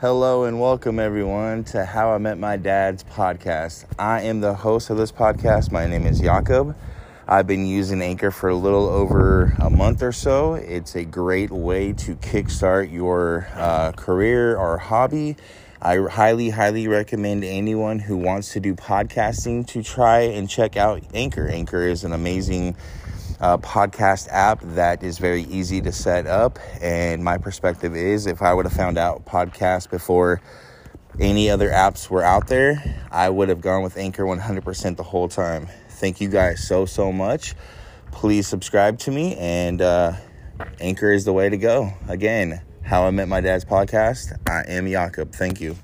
Hello and welcome everyone to How I Met My Dad's podcast. I am the host of this podcast. My name is Jakob. I've been using Anchor for a little over a month or so. It's a great way to kickstart your uh, career or hobby. I highly, highly recommend anyone who wants to do podcasting to try and check out Anchor. Anchor is an amazing uh, podcast app that is very easy to set up. And my perspective is if I would have found out podcast before any other apps were out there, I would have gone with Anchor 100% the whole time. Thank you guys so, so much. Please subscribe to me, and uh, Anchor is the way to go. Again, How I Met My Dad's podcast. I am Jakob. Thank you.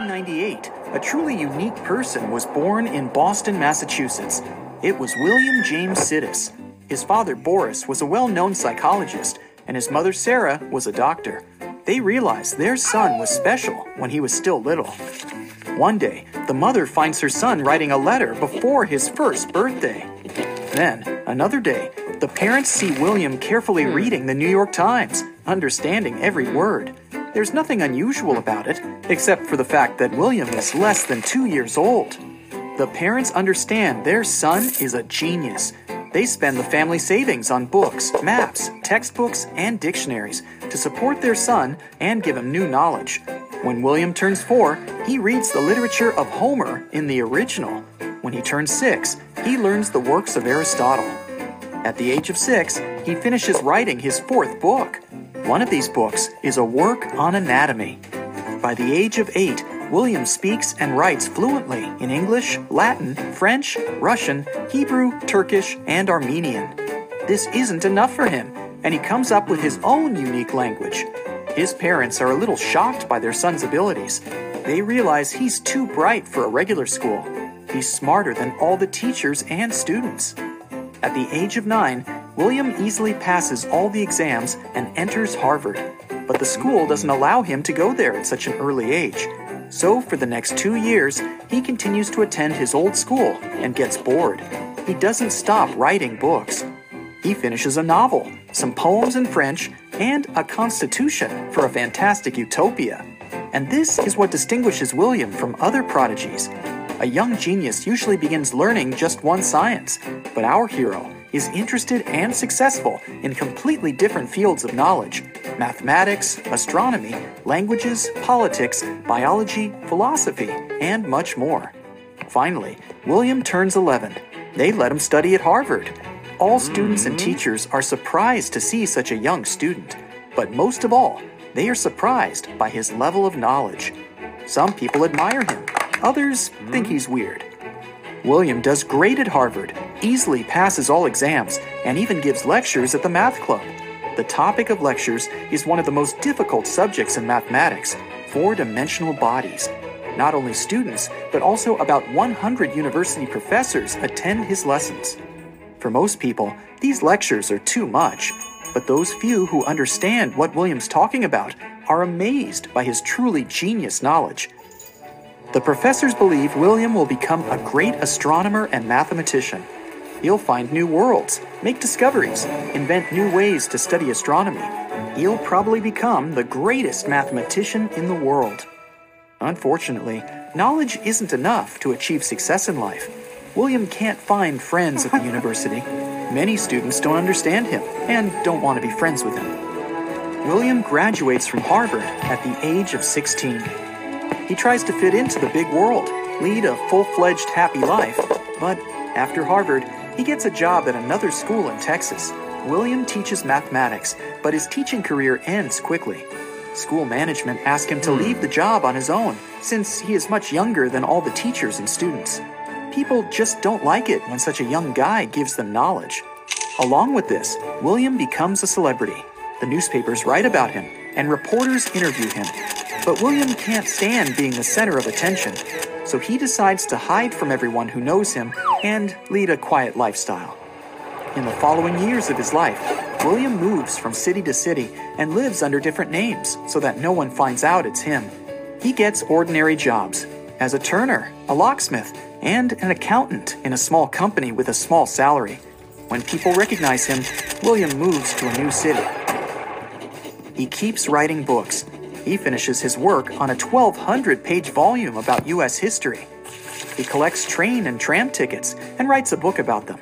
98, a truly unique person was born in Boston, Massachusetts. It was William James Sidis. His father, Boris, was a well known psychologist, and his mother, Sarah, was a doctor. They realized their son was special when he was still little. One day, the mother finds her son writing a letter before his first birthday. Then, another day, the parents see William carefully hmm. reading the New York Times, understanding every word. There's nothing unusual about it, except for the fact that William is less than two years old. The parents understand their son is a genius. They spend the family savings on books, maps, textbooks, and dictionaries to support their son and give him new knowledge. When William turns four, he reads the literature of Homer in the original. When he turns six, he learns the works of Aristotle. At the age of six, he finishes writing his fourth book. One of these books is a work on anatomy. By the age of eight, William speaks and writes fluently in English, Latin, French, Russian, Hebrew, Turkish, and Armenian. This isn't enough for him, and he comes up with his own unique language. His parents are a little shocked by their son's abilities. They realize he's too bright for a regular school. He's smarter than all the teachers and students. At the age of nine, William easily passes all the exams and enters Harvard. But the school doesn't allow him to go there at such an early age. So, for the next two years, he continues to attend his old school and gets bored. He doesn't stop writing books. He finishes a novel, some poems in French, and a constitution for a fantastic utopia. And this is what distinguishes William from other prodigies. A young genius usually begins learning just one science, but our hero is interested and successful in completely different fields of knowledge mathematics, astronomy, languages, politics, biology, philosophy, and much more. Finally, William turns 11. They let him study at Harvard. All students and mm-hmm. teachers are surprised to see such a young student, but most of all, they are surprised by his level of knowledge. Some people admire him, others think mm-hmm. he's weird. William does great at Harvard, easily passes all exams, and even gives lectures at the math club. The topic of lectures is one of the most difficult subjects in mathematics four dimensional bodies. Not only students, but also about 100 university professors attend his lessons. For most people, these lectures are too much, but those few who understand what William's talking about are amazed by his truly genius knowledge. The professors believe William will become a great astronomer and mathematician. He'll find new worlds, make discoveries, invent new ways to study astronomy. He'll probably become the greatest mathematician in the world. Unfortunately, knowledge isn't enough to achieve success in life. William can't find friends at the university. Many students don't understand him and don't want to be friends with him. William graduates from Harvard at the age of 16. He tries to fit into the big world, lead a full fledged happy life, but after Harvard, he gets a job at another school in Texas. William teaches mathematics, but his teaching career ends quickly. School management ask him to hmm. leave the job on his own, since he is much younger than all the teachers and students. People just don't like it when such a young guy gives them knowledge. Along with this, William becomes a celebrity. The newspapers write about him, and reporters interview him. But William can't stand being the center of attention, so he decides to hide from everyone who knows him and lead a quiet lifestyle. In the following years of his life, William moves from city to city and lives under different names so that no one finds out it's him. He gets ordinary jobs as a turner, a locksmith, and an accountant in a small company with a small salary. When people recognize him, William moves to a new city. He keeps writing books. He finishes his work on a 1,200 page volume about U.S. history. He collects train and tram tickets and writes a book about them.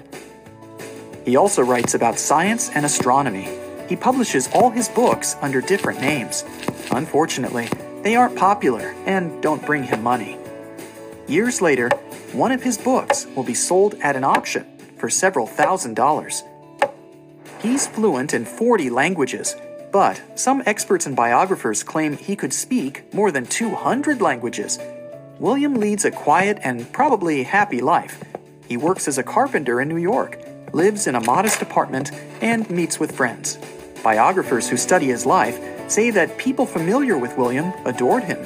He also writes about science and astronomy. He publishes all his books under different names. Unfortunately, they aren't popular and don't bring him money. Years later, one of his books will be sold at an auction for several thousand dollars. He's fluent in 40 languages, but some experts and biographers claim he could speak more than 200 languages. William leads a quiet and probably happy life. He works as a carpenter in New York, lives in a modest apartment, and meets with friends. Biographers who study his life say that people familiar with William adored him.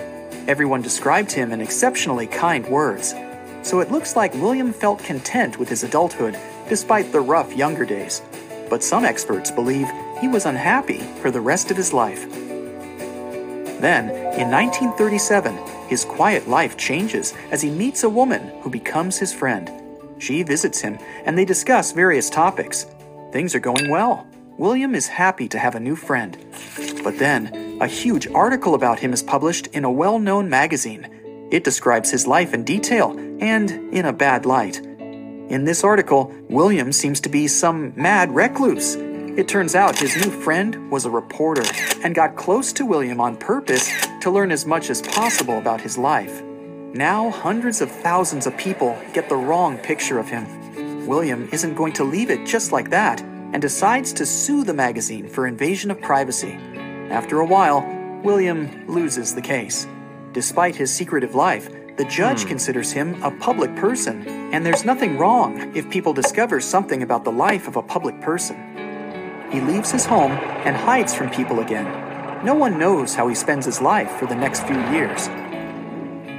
Everyone described him in exceptionally kind words. So it looks like William felt content with his adulthood despite the rough younger days. But some experts believe he was unhappy for the rest of his life. Then, in 1937, his quiet life changes as he meets a woman who becomes his friend. She visits him, and they discuss various topics. Things are going well. William is happy to have a new friend. But then, a huge article about him is published in a well known magazine. It describes his life in detail and in a bad light. In this article, William seems to be some mad recluse. It turns out his new friend was a reporter and got close to William on purpose to learn as much as possible about his life. Now, hundreds of thousands of people get the wrong picture of him. William isn't going to leave it just like that and decides to sue the magazine for invasion of privacy. After a while, William loses the case. Despite his secretive life, the judge hmm. considers him a public person, and there's nothing wrong if people discover something about the life of a public person. He leaves his home and hides from people again. No one knows how he spends his life for the next few years.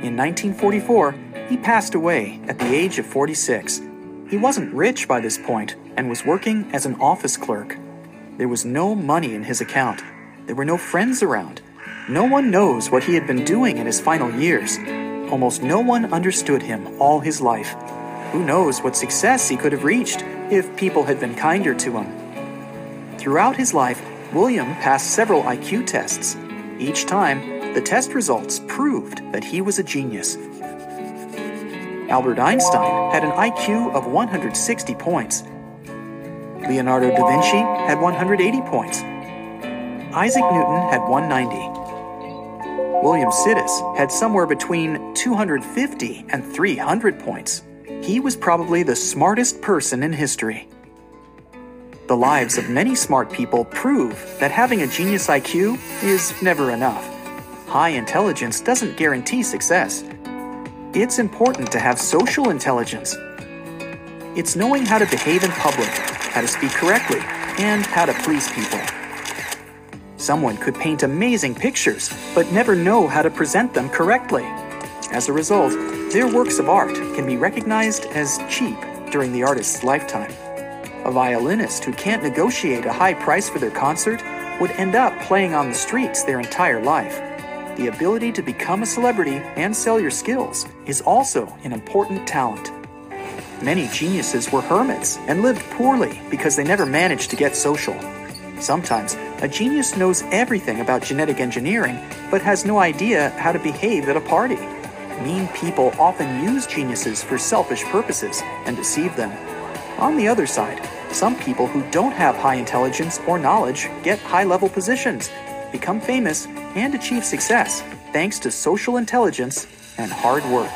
In 1944, he passed away at the age of 46. He wasn't rich by this point and was working as an office clerk. There was no money in his account. There were no friends around. No one knows what he had been doing in his final years. Almost no one understood him all his life. Who knows what success he could have reached if people had been kinder to him. Throughout his life, William passed several IQ tests. Each time, the test results proved that he was a genius. Albert Einstein had an IQ of 160 points. Leonardo da Vinci had 180 points. Isaac Newton had 190. William Sidis had somewhere between 250 and 300 points. He was probably the smartest person in history. The lives of many smart people prove that having a genius IQ is never enough. High intelligence doesn't guarantee success. It's important to have social intelligence. It's knowing how to behave in public, how to speak correctly, and how to please people. Someone could paint amazing pictures, but never know how to present them correctly. As a result, their works of art can be recognized as cheap during the artist's lifetime. A violinist who can't negotiate a high price for their concert would end up playing on the streets their entire life. The ability to become a celebrity and sell your skills is also an important talent. Many geniuses were hermits and lived poorly because they never managed to get social. Sometimes, a genius knows everything about genetic engineering but has no idea how to behave at a party. Mean people often use geniuses for selfish purposes and deceive them. On the other side, some people who don't have high intelligence or knowledge get high level positions, become famous, and achieve success thanks to social intelligence and hard work.